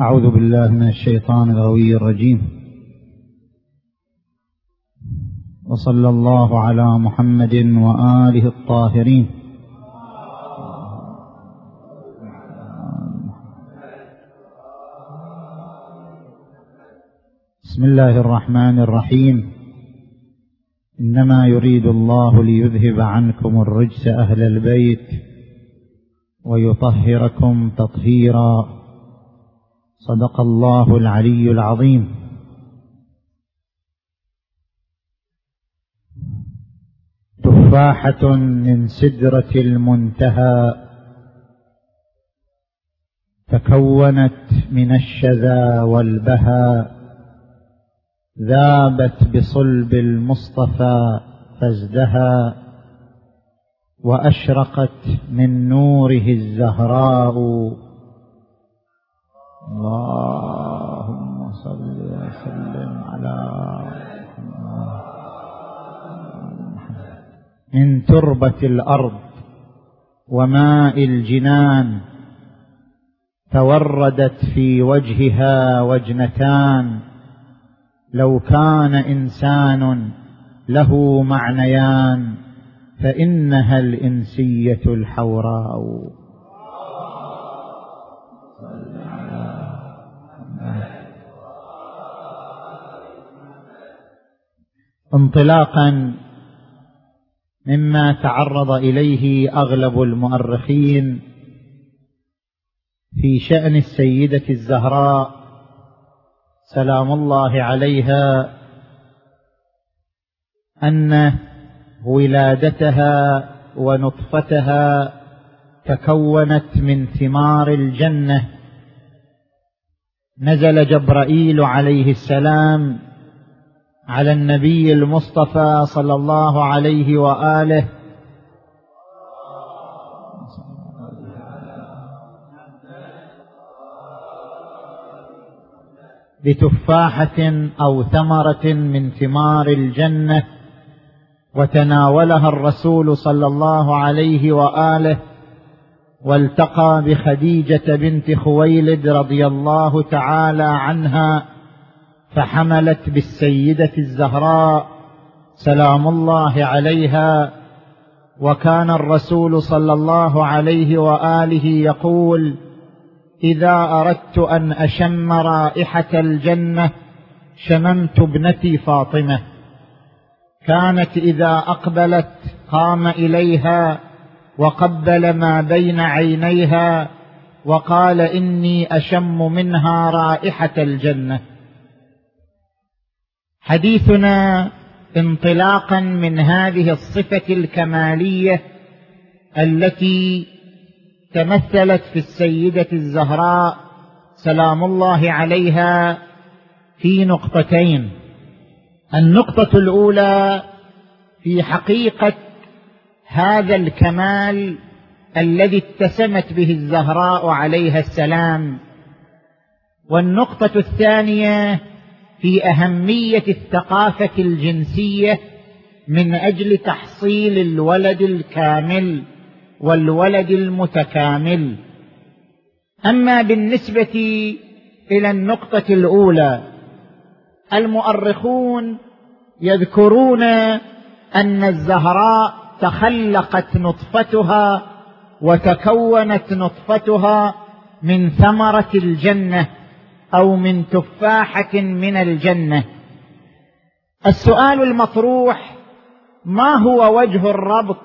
أعوذ بالله من الشيطان الغوي الرجيم. وصلى الله على محمد وآله الطاهرين. بسم الله الرحمن الرحيم. إنما يريد الله ليذهب عنكم الرجس أهل البيت ويطهركم تطهيرا. صدق الله العلي العظيم. تفاحة من سدرة المنتهى. تكونت من الشذا والبهى. ذابت بصلب المصطفى فازدهى. وأشرقت من نوره الزهراء. اللهم صل وسلم على من تربة الأرض وماء الجنان توردت في وجهها وجنتان. لو كان إنسان له معنيان فإنها الإنسية الحوراء. انطلاقا مما تعرض إليه أغلب المؤرخين في شأن السيدة الزهراء سلام الله عليها أن ولادتها ونطفتها تكونت من ثمار الجنة. نزل جبرائيل عليه السلام على النبي المصطفى صلى الله عليه وآله. بتفاحة أو ثمرة من ثمار الجنة. وتناولها الرسول صلى الله عليه وآله. والتقى بخديجة بنت خويلد رضي الله تعالى عنها. فحملت بالسيدة الزهراء سلام الله عليها وكان الرسول صلى الله عليه وآله يقول إذا أردت أن أشم رائحة الجنة شممت ابنتي فاطمة. كانت إذا أقبلت قام إليها وقبل ما بين عينيها وقال إني أشم منها رائحة الجنة. حديثنا انطلاقا من هذه الصفة الكمالية التي تمثلت في السيدة الزهراء سلام الله عليها في نقطتين. النقطة الأولى في حقيقة هذا الكمال الذي اتسمت به الزهراء عليها السلام. والنقطة الثانية في أهمية الثقافة الجنسية من أجل تحصيل الولد الكامل والولد المتكامل. أما بالنسبة إلى النقطة الأولى المؤرخون يذكرون أن الزهراء تخلقت نطفتها وتكونت نطفتها من ثمرة الجنة. أو من تفاحة من الجنة. السؤال المطروح ما هو وجه الربط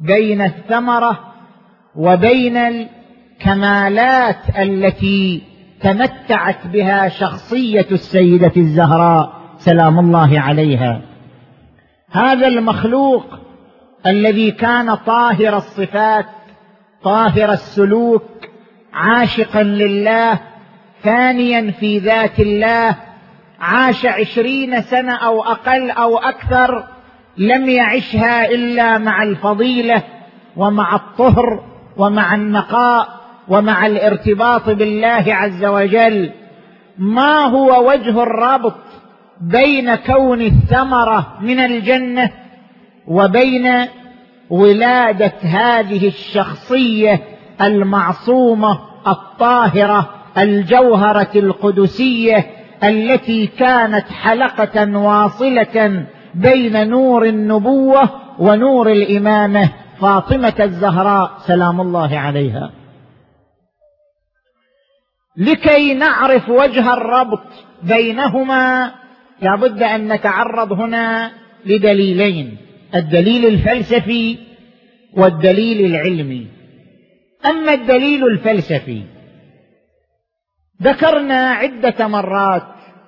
بين الثمرة وبين الكمالات التي تمتعت بها شخصية السيدة الزهراء؟ سلام الله عليها. هذا المخلوق الذي كان طاهر الصفات طاهر السلوك عاشقا لله ثانيا في ذات الله عاش عشرين سنة أو أقل أو أكثر لم يعشها إلا مع الفضيلة ومع الطهر ومع النقاء ومع الارتباط بالله عز وجل. ما هو وجه الرابط بين كون الثمرة من الجنة وبين ولادة هذه الشخصية المعصومة الطاهرة الجوهرة القدسية التي كانت حلقة واصلة بين نور النبوة ونور الإمامة فاطمة الزهراء سلام الله عليها. لكي نعرف وجه الربط بينهما لابد أن نتعرض هنا لدليلين الدليل الفلسفي والدليل العلمي. أما الدليل الفلسفي ذكرنا عدة مرات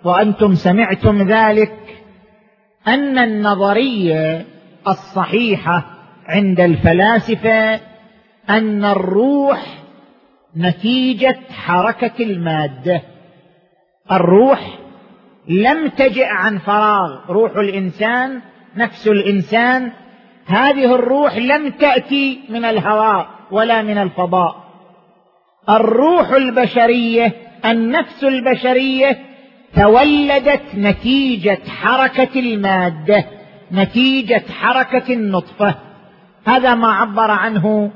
وأنتم سمعتم ذلك أن النظرية الصحيحة عند الفلاسفة أن الروح نتيجة حركة المادة. الروح لم تجئ عن فراغ روح الإنسان نفس الإنسان هذه الروح لم تأتي من الهواء ولا من الفضاء. الروح البشرية النفس البشرية تولدت نتيجة حركة المادة نتيجة حركة النطفة. هذا ما عبر عنه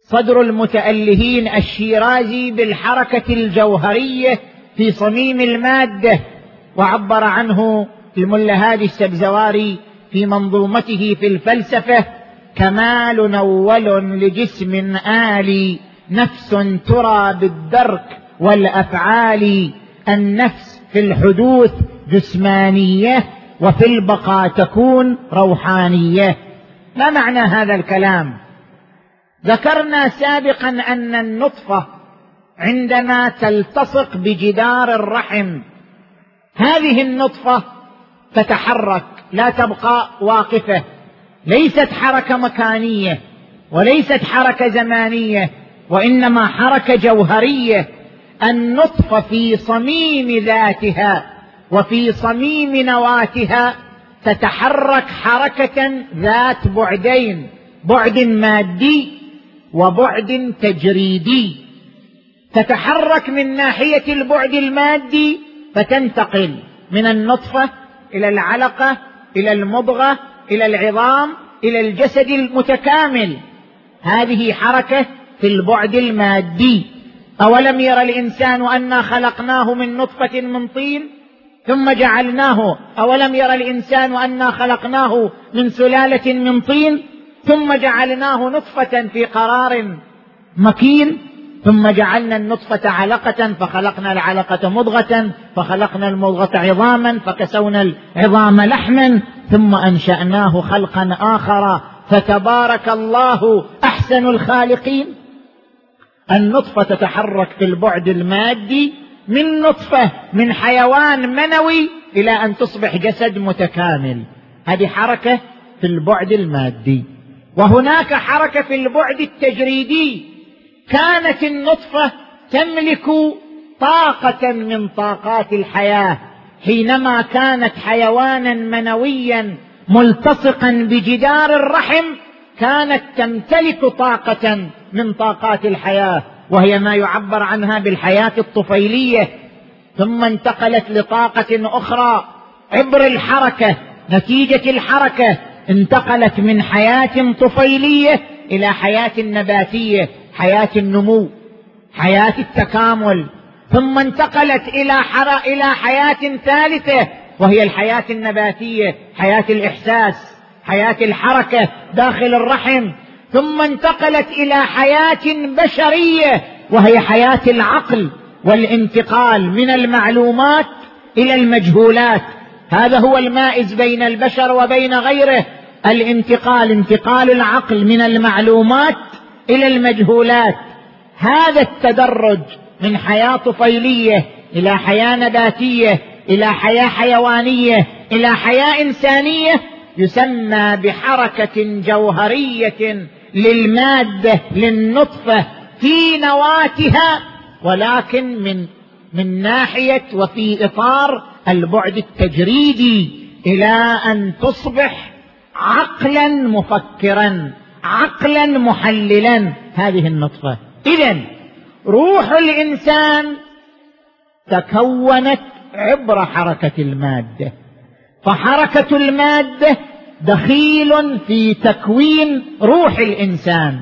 صدر المتألهين الشيرازي بالحركة الجوهرية في صميم المادة وعبر عنه الملا هادي السبزواري في منظومته في الفلسفة كمال نول لجسم آلي. نفس ترى بالدرك والأفعال النفس في الحدوث جسمانية وفي البقاء تكون روحانية. ما معنى هذا الكلام؟ ذكرنا سابقا أن النطفة عندما تلتصق بجدار الرحم هذه النطفة تتحرك لا تبقى واقفة ليست حركة مكانية وليست حركة زمانية. وإنما حركه جوهرية النطفه في صميم ذاتها وفي صميم نواتها تتحرك حركة ذات بعدين بعد مادي وبعد تجريدي. تتحرك من ناحية البعد المادي فتنتقل من النطفة إلى العلقة إلى المضغة إلى العظام إلى الجسد المتكامل. هذه حركة في البعد المادي. أولم ير الإنسان أنا خلقناه من نطفة من طين؟ ثم جعلناه. أولم ير الإنسان أنا خلقناه من سلالة من طين؟ ثم جعلناه نطفة في قرار مكين؟ ثم جعلنا النطفة علقة فخلقنا العلقة مضغة فخلقنا المضغة عظاما فكسونا العظام لحما ثم أنشأناه خلقا آخر. فتبارك الله أحسن الخالقين. النطفة تتحرك في البعد المادي من نطفة من حيوان منوي إلى أن تصبح جسد متكامل. هذه حركة في البعد المادي. وهناك حركة في البعد التجريدي. كانت النطفة تملك طاقة من طاقات الحياة. حينما كانت حيوانا منويا ملتصقا بجدار الرحم كانت تمتلك طاقة من طاقات الحياة وهي ما يعبر عنها بالحياة الطفيلية. ثم انتقلت لطاقة أخرى عبر الحركة نتيجة الحركة انتقلت من حياة طفيلية إلى حياة نباتية حياة النمو حياة التكامل. ثم انتقلت إلى حر... إلى حياة ثالثة وهي الحياة النباتية حياة الإحساس حياة الحركة داخل الرحم. ثم انتقلت إلى حياة بشرية وهي حياة العقل والانتقال من المعلومات إلى المجهولات. هذا هو المائز بين البشر وبين غيره. الانتقال انتقال العقل من المعلومات إلى المجهولات. هذا التدرج من حياة طفيلية إلى حياة نباتية إلى حياة حيوانية إلى حياة إنسانية يسمى بحركة جوهرية للمادة للنطفة في نواتها ولكن من من ناحية وفي إطار البعد التجريدي إلى أن تصبح عقلا مفكرا عقلا محللا هذه النطفة. اذا روح الإنسان تكونت عبر حركة المادة. فحركة المادة دخيل في تكوين روح الإنسان.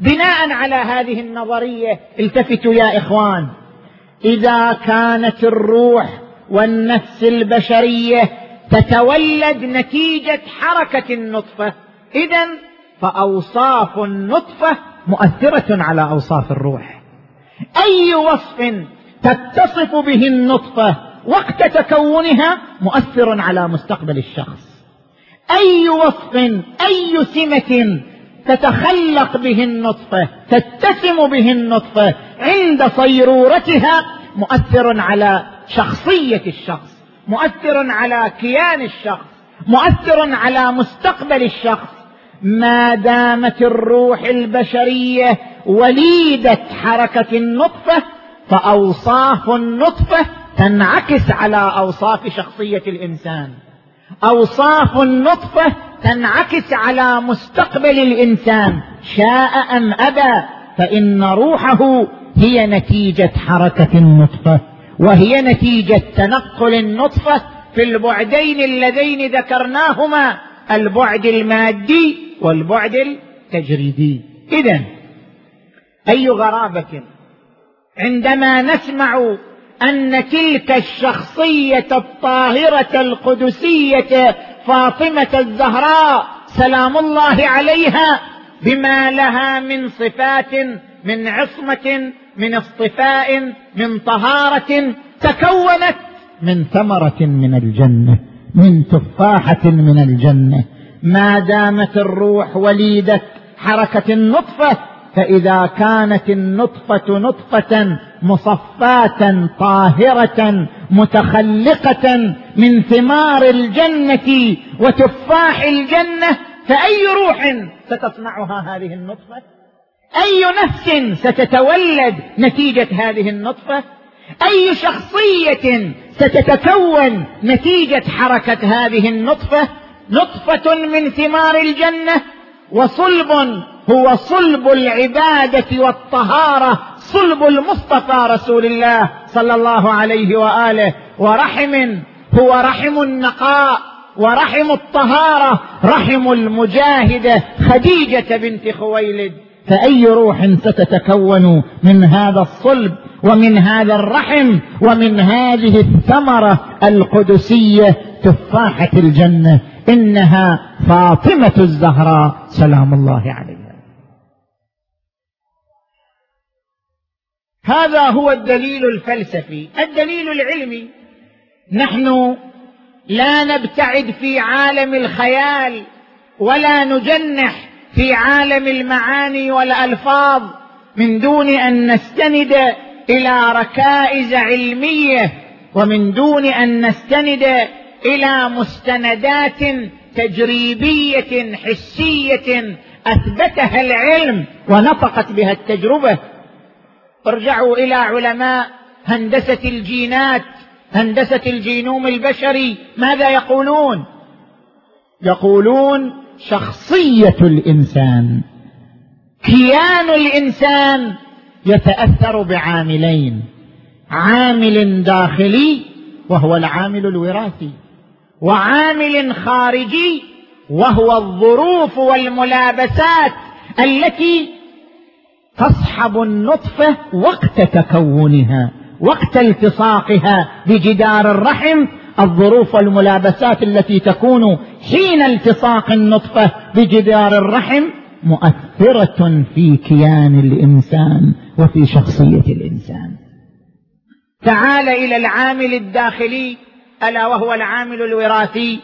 بناء على هذه النظرية التفتوا يا إخوان. إذا كانت الروح والنفس البشرية تتولد نتيجة حركة النطفة اذا فأوصاف النطفة مؤثرة على أوصاف الروح. أي وصف تتصف به النطفة وقت تكونها مؤثر على مستقبل الشخص؟ أي وصف أي سمة تتخلق به النطفة تتسم به النطفة عند صيرورتها مؤثر على شخصية الشخص مؤثر على كيان الشخص مؤثر على مستقبل الشخص. ما دامت الروح البشرية وليدة حركة النطفة فأوصاف النطفة تنعكس على أوصاف شخصية الإنسان. أوصاف النطفة تنعكس على مستقبل الإنسان. شاء أم أبى فإن روحه هي نتيجة حركة النطفة وهي نتيجة تنقل النطفة في البعدين اللذين ذكرناهما البعد المادي والبعد التجريدي. اذا أي غرابة؟ عندما نسمع أن تلك الشخصية الطاهرة القدسية فاطمة الزهراء سلام الله عليها بما لها من صفات من عصمة من اصطفاء من طهارة تكونت من ثمرة من الجنة من تفاحة من الجنة. ما دامت الروح وليدة حركة النطفة فإذا كانت النطفة نطفة مصفاة طاهرة متخلقة من ثمار الجنة وتفاح الجنة فأي روح ستصنعها هذه النطفة؟ أي نفس ستتولد نتيجة هذه النطفة؟ أي شخصية ستتكون نتيجة حركة هذه النطفة؟ نطفة من ثمار الجنة وصلب هو صلب العبادة والطهارة صلب المصطفى رسول الله صلى الله عليه وآله. ورحم هو رحم النقاء ورحم الطهارة رحم المجاهده خديجة بنت خويلد. فأي روح ستتكون من هذا الصلب ومن هذا الرحم ومن هذه الثمرة القدسية تفاحة الجنة؟ إنها فاطمة الزهراء. سلام الله عليها هذا هو الدليل الفلسفي. الدليل العلمي. نحن لا نبتعد في عالم الخيال ولا نجنح في عالم المعاني والألفاظ من دون أن نستند إلى ركائز علمية ومن دون أن نستند إلى مستندات تجريبية حسية أثبتها العلم ونطقت بها التجربة ارجعوا إلى علماء هندسة الجينات هندسة الجينوم البشري ماذا يقولون؟ يقولون شخصية الإنسان كيان الإنسان يتأثر بعاملين عامل داخلي وهو العامل الوراثي وعامل خارجي وهو الظروف والملابسات التي تصحب النطفة وقت تكونها وقت التصاقها بجدار الرحم الظروف والملابسات التي تكون حين التصاق النطفة بجدار الرحم مؤثرة في كيان الإنسان وفي شخصية الإنسان. تعال إلى العامل الداخلي ألا وهو العامل الوراثي.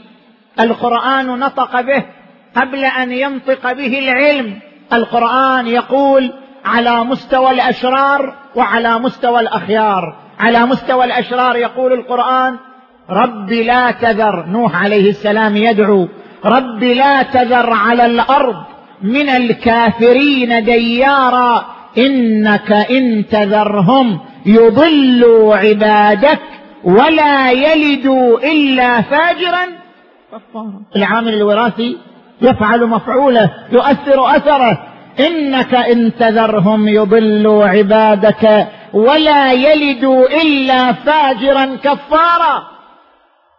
القرآن نطق به قبل أن ينطق به العلم. القرآن يقول على مستوى الأشرار وعلى مستوى الأخيار. على مستوى الأشرار يقول القرآن رب لا تذر نوح عليه السلام يدعو رب لا تذر على الأرض من الكافرين ديارا إنك إن تذرهم يضلوا عبادك ولا يلدوا إلا فاجرا. العامل الوراثي يفعل مفعوله يؤثر أثره إنك إن تذرهم يضلوا عبادك ولا يلدوا إلا فاجرا كفارا.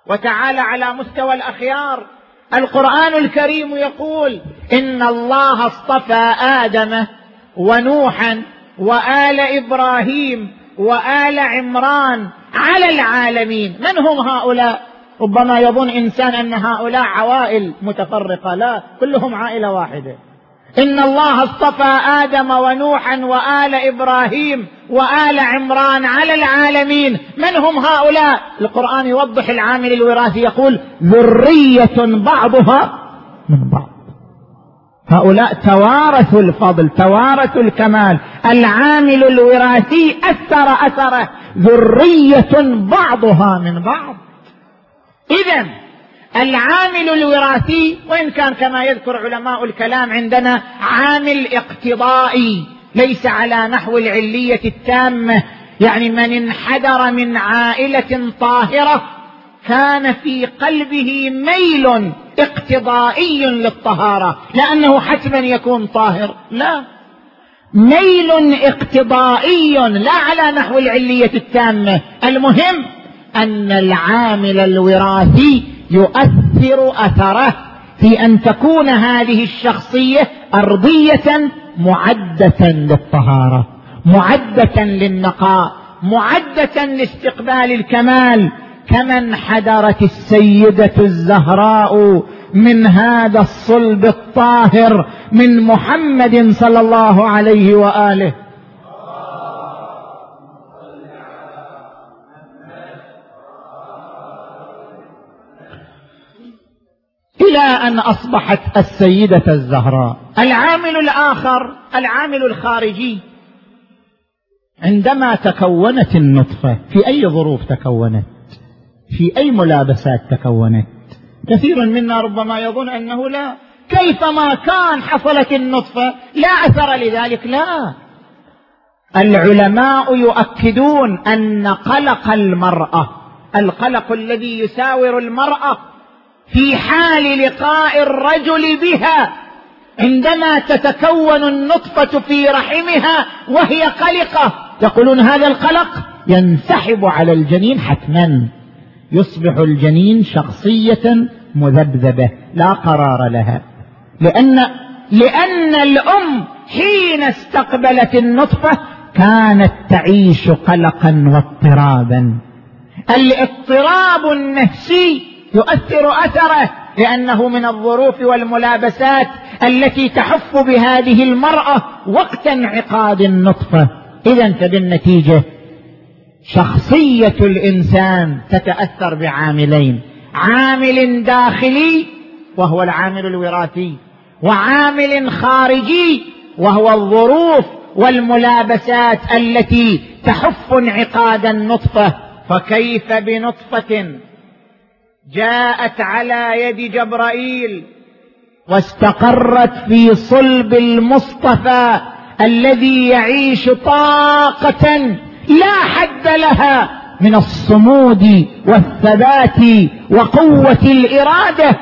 وتعالى على مستوى الأخيار. القرآن الكريم يقول إن الله اصطفى آدم ونوحا وآل إبراهيم وآل عمران على العالمين. من هم هؤلاء؟ ربما يظن إنسان أن هؤلاء عوائل متفرقة. لا كلهم عائلة واحدة. إن الله اصطفى آدم ونوحا وآل إبراهيم وآل عمران على العالمين. من هم هؤلاء؟ القرآن يوضح العامل الوراثي يقول ذرية بعضها من بعض. هؤلاء توارثوا الفضل توارثوا الكمال. العامل الوراثي أثر أثره. ذرية بعضها من بعض. اذا العامل الوراثي وإن كان كما يذكر علماء الكلام عندنا عامل اقتضائي ليس على نحو العلية التامة. يعني من انحدر من عائلة طاهرة كان في قلبه ميل اقتضائي للطهارة لأنه حتما يكون طاهر. لا. ميل اقتضائي لا على نحو العلية التامة. المهم أن العامل الوراثي يؤثر أثره في أن تكون هذه الشخصية أرضية معدة للطهارة معدة للنقاء معدة لاستقبال الكمال. كما انحدرت السيدة الزهراء من هذا الصلب الطاهر من محمد صلى الله عليه وآله. إلى أن أصبحت السيدة الزهراء. العامل الآخر العامل الخارجي. عندما تكونت النطفة في أي ظروف تكونت؟ في أي ملابسات تكونت؟ كثير منا ربما يظن أنه لا. كيفما كان حصلت النطفة لا أثر لذلك لا. العلماء يؤكدون أن قلق المرأة القلق الذي يساور المرأة في حال لقاء الرجل بها عندما تتكون النطفة في رحمها وهي قلقة يقولون هذا القلق ينسحب على الجنين حتما. يصبح الجنين شخصية مذبذبة لا قرار لها. لأن لأن الأم حين استقبلت النطفة كانت تعيش قلقا واضطرابا. الاضطراب النفسي يؤثر أثره لأنه من الظروف والملابسات التي تحف بهذه المرأة وقت انعقاد النطفة. إذا فبالنتيجه شخصية الإنسان تتأثر بعاملين عامل داخلي وهو العامل الوراثي وعامل خارجي وهو الظروف والملابسات التي تحف انعقاد النطفة. فكيف بنطفة؟ جاءت على يد جبرائيل واستقرت في صلب المصطفى الذي يعيش طاقة لا حد لها من الصمود والثبات وقوة الإرادة.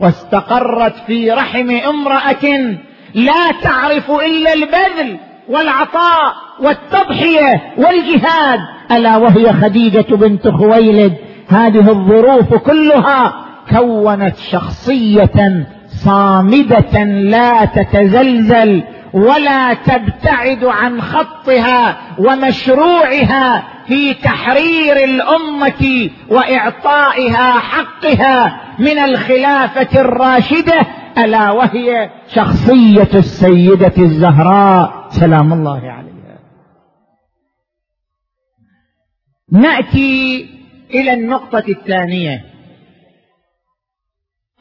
واستقرت في رحم امرأة لا تعرف إلا البذل والعطاء والتضحية والجهاد ألا وهي خديجة بنت خويلد هذه الظروف كلها كونت شخصية صامدة لا تتزلزل ولا تبتعد عن خطها ومشروعها في تحرير الأمة وإعطائها حقها من الخلافة الراشدة ألا وهي شخصية السيدة الزهراء. سلام الله عليها. نأتي إلى النقطة الثانية.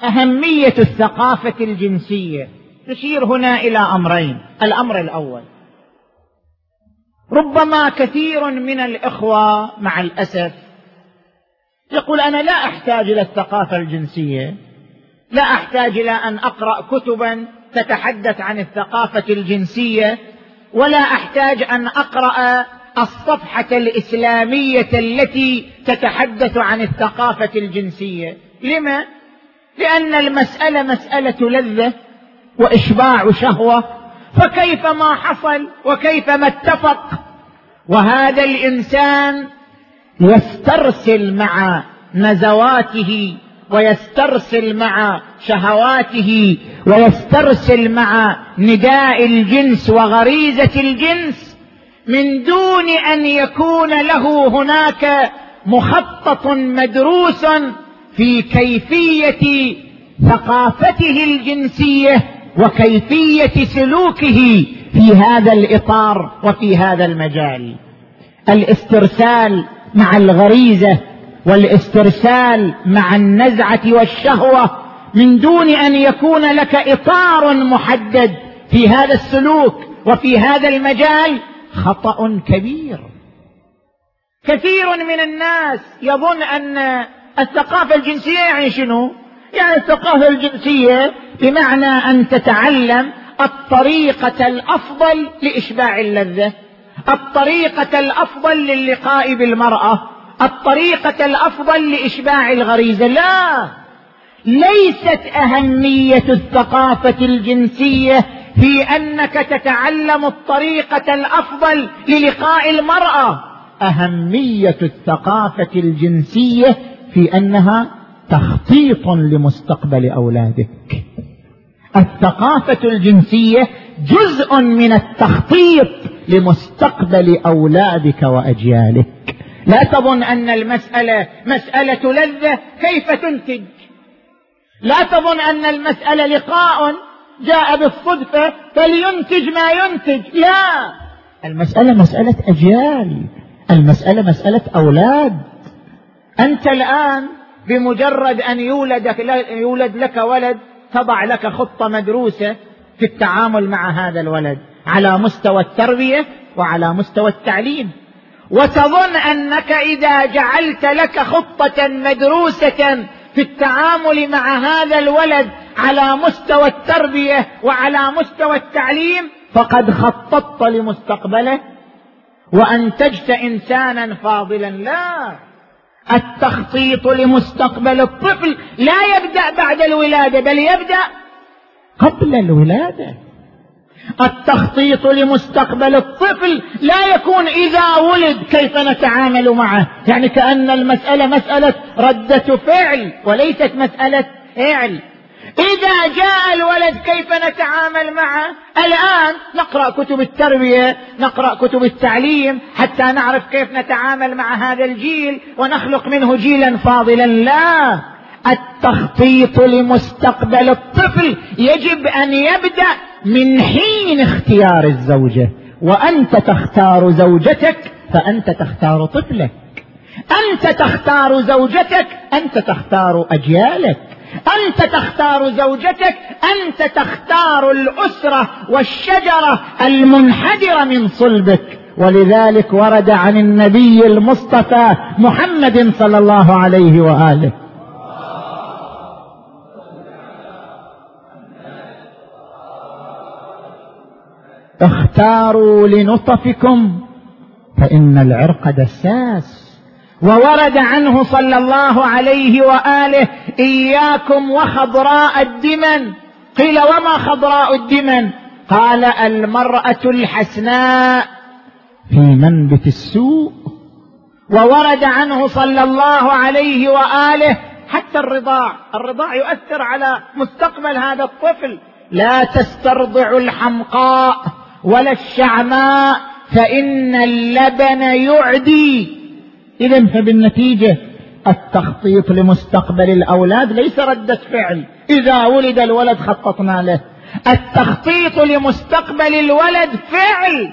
أهمية الثقافة الجنسية نشير هنا إلى أمرين. الأمر الأول. ربما كثير من الإخوة مع الأسف يقول أنا لا أحتاج إلى الثقافة الجنسية. لا أحتاج إلى أن أقرأ كتبا تتحدث عن الثقافة الجنسية. ولا أحتاج أن أقرأ الصفحة الإسلامية التي تتحدث عن الثقافة الجنسية. لما؟ لأن المسألة مسألة لذة وإشباع شهوه فكيف ما حصل وكيف ما اتفق؟ وهذا الإنسان يسترسل مع نزواته ويسترسل مع شهواته ويسترسل مع نداء الجنس وغريزة الجنس. من دون أن يكون له هناك مخطط مدروس في كيفية ثقافته الجنسية وكيفية سلوكه في هذا الإطار وفي هذا المجال. الاسترسال مع الغريزة والاسترسال مع النزعة والشهوة من دون أن يكون لك إطار محدد في هذا السلوك وفي هذا المجال خطأ كبير. كثير من الناس يظن أن الثقافة الجنسية يعني شنو؟ يعني الثقافة الجنسية بمعنى أن تتعلم الطريقة الأفضل لإشباع اللذة الطريقة الأفضل للقاء بالمرأة الطريقة الأفضل لإشباع الغريزه لا! ليست أهمية الثقافة الجنسية في أنك تتعلم الطريقة الأفضل للقاء المرأة. أهمية الثقافة الجنسية في أنها تخطيط لمستقبل أولادك. الثقافة الجنسية جزء من التخطيط لمستقبل أولادك وأجيالك. لا تظن أن المسألة مسألة لذة كيف تنتج؟ لا تظن أن المسألة لقاء جاء بالصدفة فلينتج ما ينتج. لا. المسألة مسألة أجيال. المسألة مسألة أولاد. أنت الآن بمجرد أن يولد يولد لك ولد تضع لك خطة مدروسة في التعامل مع هذا الولد على مستوى التربية وعلى مستوى التعليم. وتظن أنك إذا جعلت لك خطة مدروسة في التعامل مع هذا الولد على مستوى التربية وعلى مستوى التعليم فقد خططت لمستقبله وأنتجت إنسانا فاضلا. لا التخطيط لمستقبل الطفل لا يبدأ بعد الولادة بل يبدأ قبل الولادة. التخطيط لمستقبل الطفل لا يكون إذا ولد كيف نتعامل معه؟ يعني كأن المسألة مسألة ردة فعل وليست مسألة فعل. إذا جاء الولد كيف نتعامل معه؟ الآن نقرأ كتب التربيه نقرأ كتب التعليم حتى نعرف كيف نتعامل مع هذا الجيل ونخلق منه جيلا فاضلا. لا! التخطيط لمستقبل الطفل يجب أن يبدأ من حين اختيار الزوجة. وأنت تختار زوجتك فأنت تختار طفلك. أنت تختار زوجتك أنت تختار أجيالك. أنت تختار زوجتك أنت تختار الأسرة والشجرة المنحدرة من صلبك. ولذلك ورد عن النبي المصطفى محمد صلى الله عليه وآله. اختاروا لنطفكم فإن العرق دساس. وورد عنه صلى الله عليه وآله إياكم وخضراء الدمن. قيل وما خضراء الدمن؟ قال المرأة الحسناء في منبت السوء. وورد عنه صلى الله عليه وآله حتى الرضاع. الرضاع يؤثر على مستقبل هذا الطفل. لا تسترضع الحمقاء ولا الشعماء فإن اللبن يعدي. إذا فبالنتيجة التخطيط لمستقبل الأولاد ليس رده فعل. إذا ولد الولد خططنا له. التخطيط لمستقبل الولد فعل.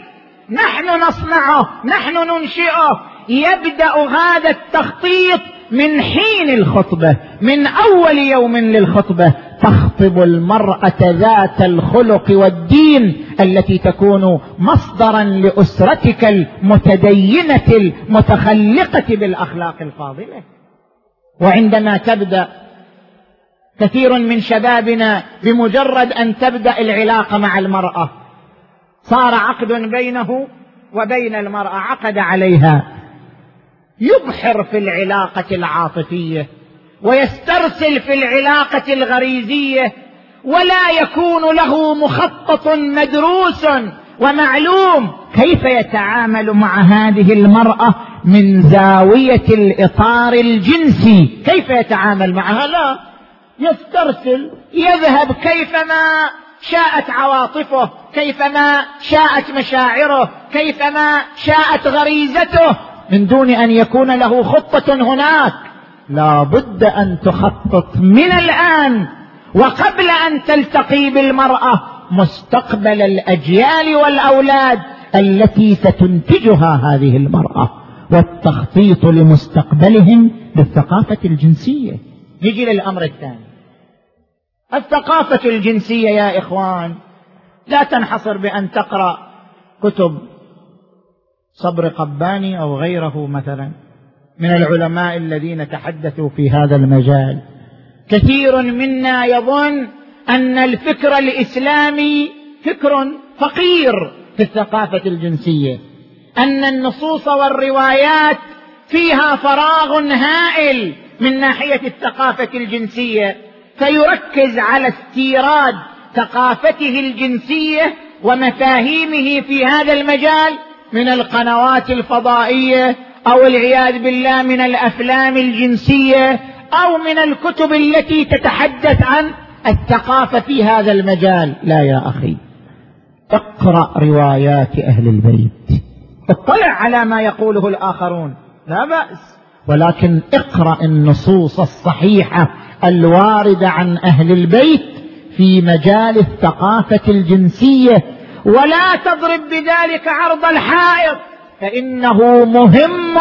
نحن نصنعه نحن ننشئه. يبدأ هذا التخطيط من حين الخطبة من أول يوم للخطبة. تخطب المرأة ذات الخلق والدين التي تكون مصدرا لأسرتك المتدينة المتخلقة بالأخلاق الفاضلة. وعندما تبدأ كثير من شبابنا بمجرد أن تبدأ العلاقة مع المرأة صار عقد بينه وبين المرأة عقد عليها. يبحر في العلاقة العاطفية ويسترسل في العلاقة الغريزية ولا يكون له مخطط مدروس ومعلوم كيف يتعامل مع هذه المرأة من زاوية الإطار الجنسي؟ كيف يتعامل معها؟ لا. يسترسل يذهب كيفما شاءت عواطفه كيفما شاءت مشاعره كيفما شاءت غريزته. من دون أن يكون له خطة هناك لا بد أن تخطط. من الآن وقبل أن تلتقي بالمرأة مستقبل الأجيال والأولاد التي ستنتجها هذه المرأة والتخطيط لمستقبلهم بالثقافة الجنسية. نجي للأمر الثاني. الثقافة الجنسية يا إخوان لا تنحصر بأن تقرأ كتب صبر قباني أو غيره مثلا. من العلماء الذين تحدثوا في هذا المجال. كثير منا يظن أن الفكر الإسلامي فكر فقير في الثقافة الجنسية أن النصوص والروايات فيها فراغ هائل من ناحية الثقافة الجنسية فيركز على استيراد ثقافته الجنسية ومفاهيمه في هذا المجال من القنوات الفضائية أو العياذ بالله من الأفلام الجنسية أو من الكتب التي تتحدث عن الثقافة في هذا المجال. لا يا أخي اقرأ روايات أهل البيت. اطلع على ما يقوله الآخرون. لا بأس. ولكن اقرأ النصوص الصحيحة الواردة عن أهل البيت في مجال الثقافة الجنسية. ولا تضرب بذلك عرض الحائط فإنه مهم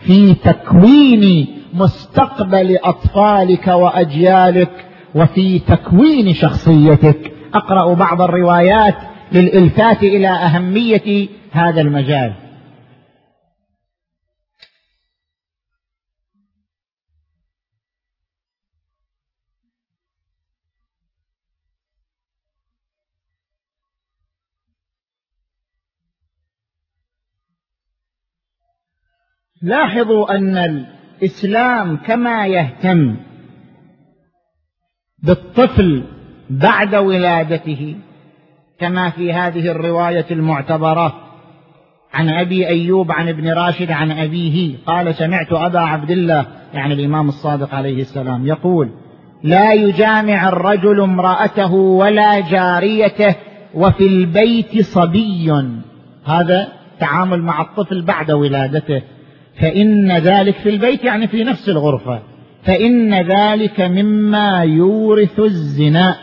في تكوين مستقبل أطفالك وأجيالك وفي تكوين شخصيتك. أقرأ بعض الروايات للإلفات إلى أهمية هذا المجال. لاحظوا أن الإسلام كما يهتم بالطفل بعد ولادته كما في هذه الرواية المعتبرة عن أبي أيوب عن ابن راشد عن أبيه. قال سمعت أبا عبد الله يعني الإمام الصادق عليه السلام يقول لا يجامع الرجل امرأته ولا جاريته وفي البيت صبي. هذا تعامل مع الطفل بعد ولادته. فإن ذلك في البيت يعني في نفس الغرفة. فإن ذلك مما يورث الزنا.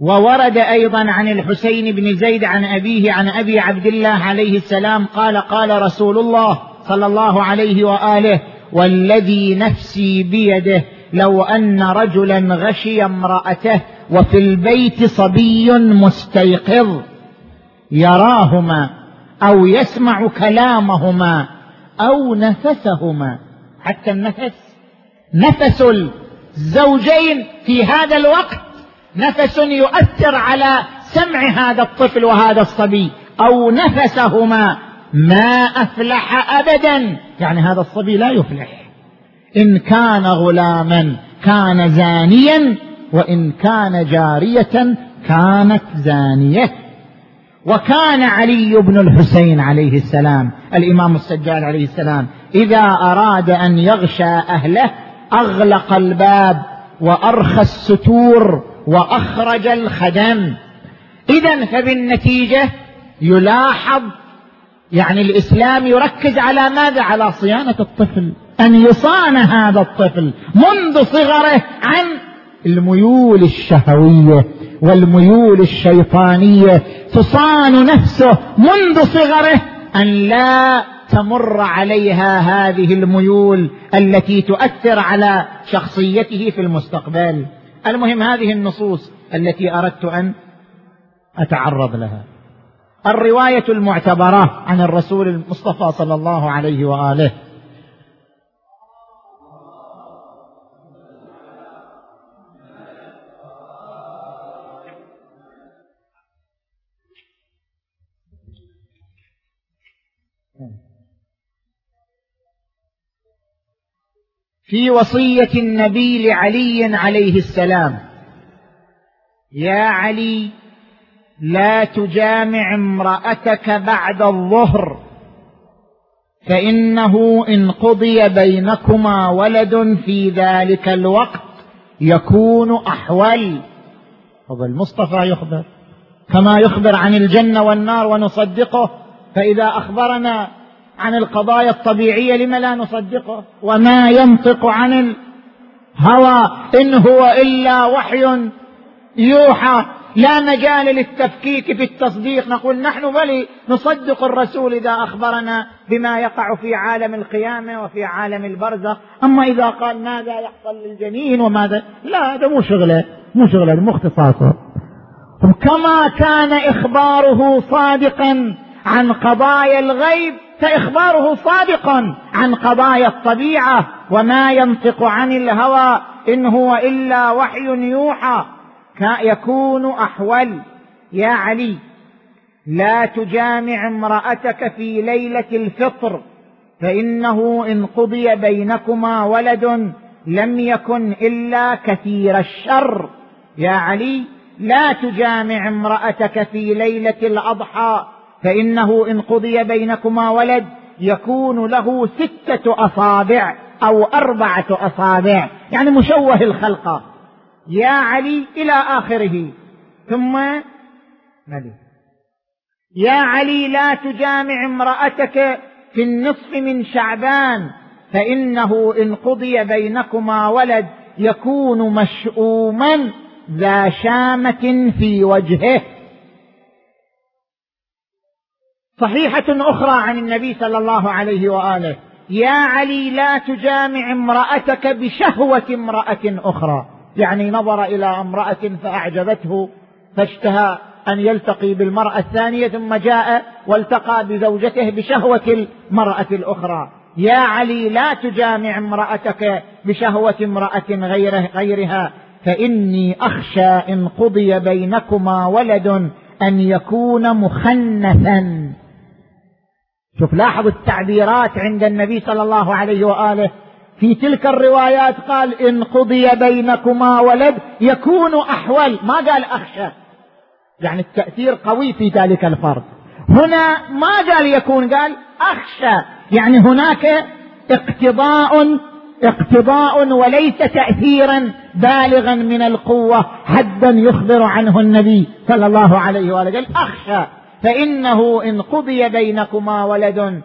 وورد أيضا عن الحسين بن زيد عن أبيه عن أبي عبد الله عليه السلام قال قال رسول الله صلى الله عليه وآله والذي نفسي بيده لو أن رجلا غشي امرأته وفي البيت صبي مستيقظ يراهما. أو يسمع كلامهما أو نفسهما. حتى النفس نفس الزوجين في هذا الوقت نفس يؤثر على سمع هذا الطفل وهذا الصبي أو نفسهما ما أفلح ابدا. يعني هذا الصبي لا يفلح. إن كان غلاما كان زانيا وإن كان جارية كانت زانية. وكان علي بن الحسين عليه السلام الإمام السجاد عليه السلام إذا أراد أن يغشى أهله أغلق الباب وأرخى الستور وأخرج الخدم. اذا فبالنتيجة يلاحظ يعني الإسلام يركز على ماذا؟ على صيانة الطفل أن يصان هذا الطفل منذ صغره عن الميول الشهوية. والميول الشيطانية تصان نفسه منذ صغره أن لا تمر عليها هذه الميول التي تؤثر على شخصيته في المستقبل. المهم هذه النصوص التي أردت أن أتعرض لها. الرواية المعتبرة عن الرسول المصطفى صلى الله عليه وآله. في وصية النبي لعلي عليه السلام. يا علي لا تجامع امرأتك بعد الظهر فإنه إن قضي بينكما ولد في ذلك الوقت يكون أحول. هذا المصطفى يخبر. كما يخبر عن الجنة والنار ونصدقه فإذا أخبرنا عن القضايا الطبيعية لم لا نصدقه وما ينطق عن الهوى إن هو إلا وحي يوحى. لا مجال للتفكيك في التصديق. نقول نحن بل نصدق الرسول إذا أخبرنا بما يقع في عالم القيامة وفي عالم البرزخ. أما إذا قال ماذا يحصل للجنين وماذا؟ لا هذا مو شغلة مو شغلة مو اختصاصه. كما كان إخباره صادقا عن قضايا الغيب فإخباره صادقا عن قضايا الطبيعة وما ينطق عن الهوى إن هو إلا وحي يوحى. يكون أحول. يا علي لا تجامع امرأتك في ليلة الفطر فإنه إن قضي بينكما ولد لم يكن إلا كثير الشر. يا علي لا تجامع امرأتك في ليلة الأضحى. فإنه إن قضي بينكما ولد يكون له ستة أصابع أو أربعة أصابع يعني مشوه الخلقة يا علي إلى آخره. ثم ملي. يا علي لا تجامع امرأتك في النصف من شعبان فإنه إن قضي بينكما ولد يكون مشؤوما ذا شامة في وجهه. صحيحة أخرى عن النبي صلى الله عليه وآله. يا علي لا تجامع امرأتك بشهوة امرأة أخرى. يعني نظر إلى امرأة فأعجبته فاشتهى أن يلتقي بالمرأة الثانية ثم جاء والتقى بزوجته بشهوة المرأة الأخرى. يا علي لا تجامع امرأتك بشهوة امرأة غيره غيرها فإني أخشى إن قضي بينكما ولد أن يكون مخنثا. شوف لاحظ التعبيرات عند النبي صلى الله عليه وآله. في تلك الروايات قال إن قضي بينكما ولد يكون أحول. ما قال أخشى. يعني التأثير قوي في ذلك الفرد. هنا ما قال يكون قال أخشى. يعني هناك اقتضاء اقتضاء وليس تأثيرا بالغا من القوة حدا يخبر عنه النبي صلى الله عليه وآله. قال أخشى. فإنه إن قضي بينكما ولد.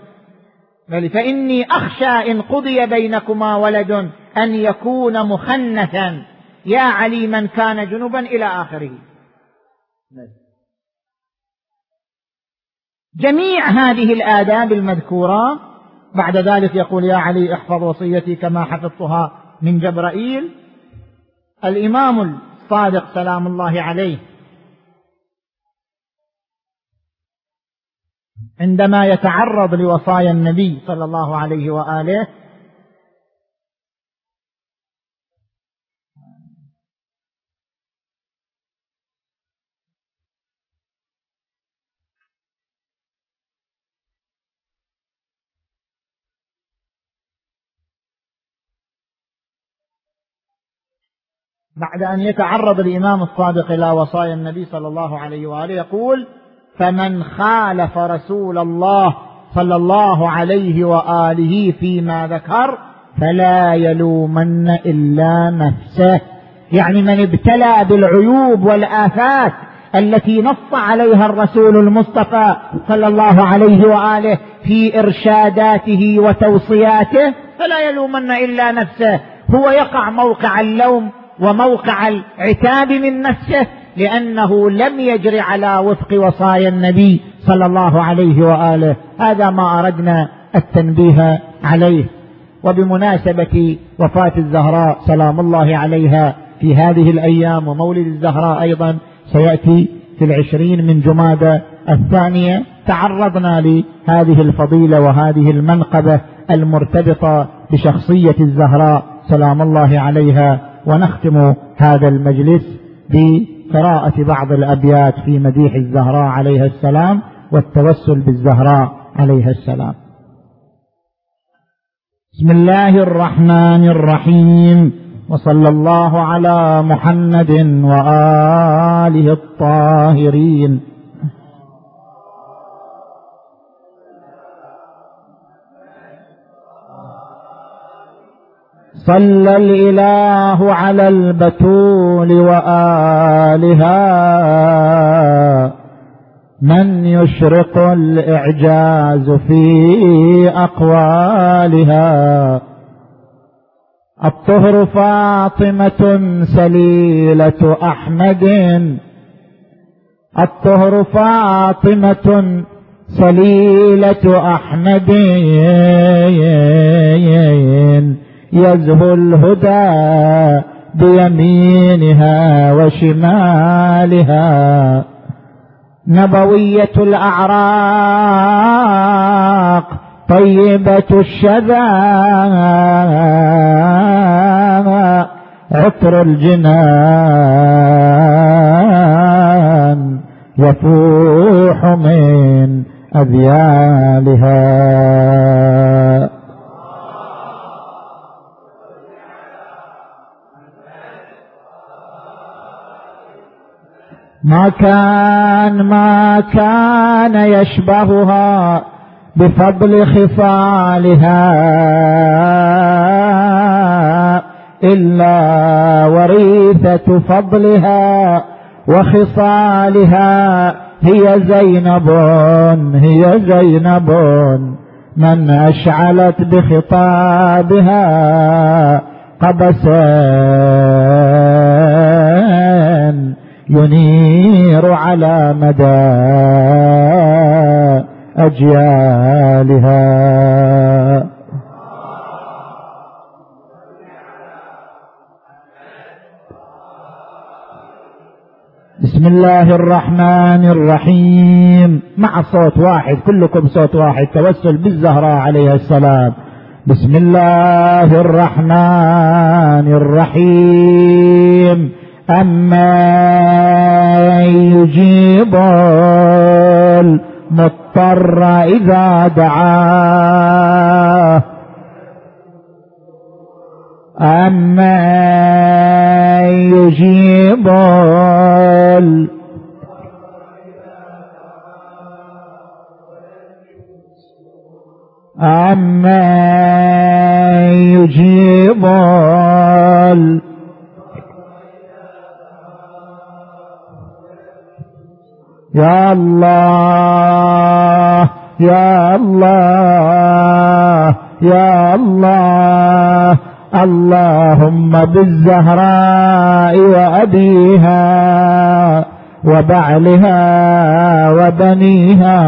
بل فإني أخشى إن قضي بينكما ولد أن يكون مخنثا. يا علي من كان جنبا إلى آخره. جميع هذه الآداب المذكورة بعد ذلك يقول يا علي احفظ وصيتي كما حفظتها من جبرائيل. الإمام الصادق سلام الله عليه عندما يتعرض لوصايا النبي صلى الله عليه وآله بعد أن يتعرض الإمام الصادق إلى وصايا النبي صلى الله عليه وآله يقول فمن خالف رسول الله صلى الله عليه وآله فيما ذكر فلا يلومن إلا نفسه. يعني من ابتلى بالعيوب والآفات التي نص عليها الرسول المصطفى صلى الله عليه وآله في إرشاداته وتوصياته فلا يلومن إلا نفسه. هو يقع موقع اللوم وموقع العتاب من نفسه. لأنه لم يجر على وفق وصايا النبي صلى الله عليه وآله. هذا ما أردنا التنبيه عليه. وبمناسبة وفاة الزهراء سلام الله عليها في هذه الأيام ومولد الزهراء أيضا سيأتي في العشرين من جمادة الثانية. تعرضنا لهذه الفضيلة وهذه المنقبة المرتبطة بشخصية الزهراء سلام الله عليها. ونختم هذا المجلس قراءة بعض الأبيات في مديح الزهراء عليها السلام والتوسل بالزهراء عليها السلام. بسم الله الرحمن الرحيم. وصلى الله على محمد وآله الطاهرين. صلى الإله على البتول وآلها. من يشرق الإعجاز في أقوالها. الطهر فاطمة سليلة أحمد. الطهر فاطمة سليلة أحمد. يزهو الهدى بيمينها وشمالها. نبوية الأعراق طيبة الشذا عطر الجنان يفوح من أذيالها. ما كان ما كان يشبهها بفضل خصالها إلا وريثة فضلها وخصالها. هي زينب هي زينب من أشعلت بخطابها قبسا ينير على مدى أجيالها. بسم الله الرحمن الرحيم. مع صوت واحد كلكم صوت واحد. توسل بالزهراء عليه السلام. بسم الله الرحمن الرحيم. أما يجيب المضطر إذا دعاه. أما يجيب أما يجيب يا الله يا الله يا الله اللهم بالزهراء وأبيها وبعلها وبنيها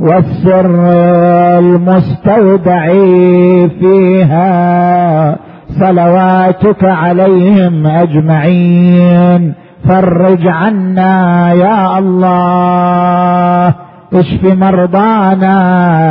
والسر المستودع فيها صلواتك عليهم أجمعين. فرج عنا يا الله. اشف مرضانا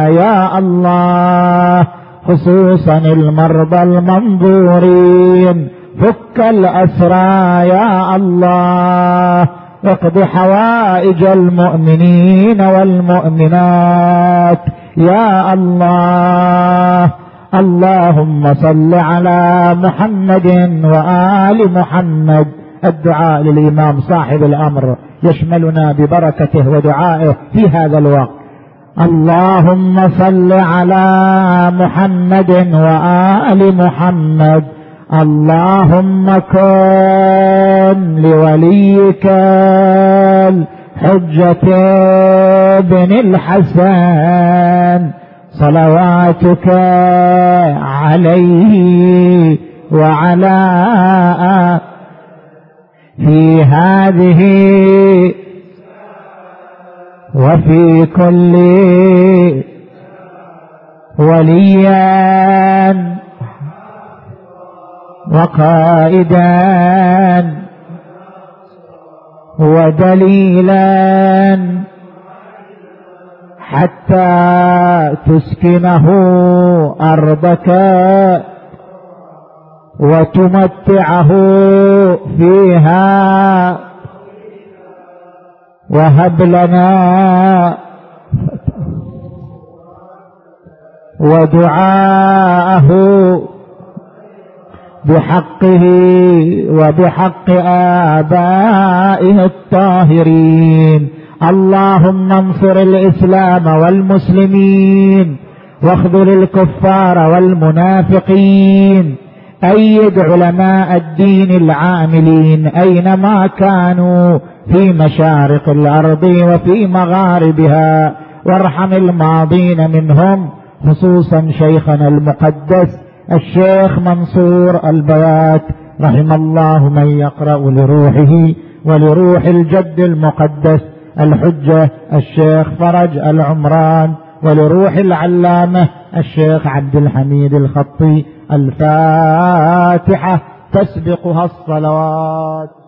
يا الله. خصوصا المرضى المنظورين. فك الأسرى يا الله. اقض حوائج المؤمنين والمؤمنات يا الله. اللهم صل على محمد وآل محمد. الدعاء للإمام صاحب الأمر يشملنا ببركته ودعائه في هذا الوقت. اللهم صل على محمد وآل محمد. اللهم كن لوليك الحجة بن الحسن. صلواتك عليه وعلى في هذه وفي كل وليا وقائدا ودليلا حتى تسكنه أرضك وتمتعه فيها. وهب لنا ودعاءه بحقه وبحق آبائه الطاهرين. اللهم انصر الإسلام والمسلمين واخذل الكفار والمنافقين. أيد علماء الدين العاملين أينما كانوا في مشارق الأرض وفي مغاربها وارحم الماضين منهم خصوصا شيخنا المقدس الشيخ منصور البيات رحم الله من يقرأ لروحه ولروح الجد المقدس الحجة الشيخ فرج العمران ولروح العلامة الشيخ عبد الحميد الخطي الفاتحة تسبقها الصلوات.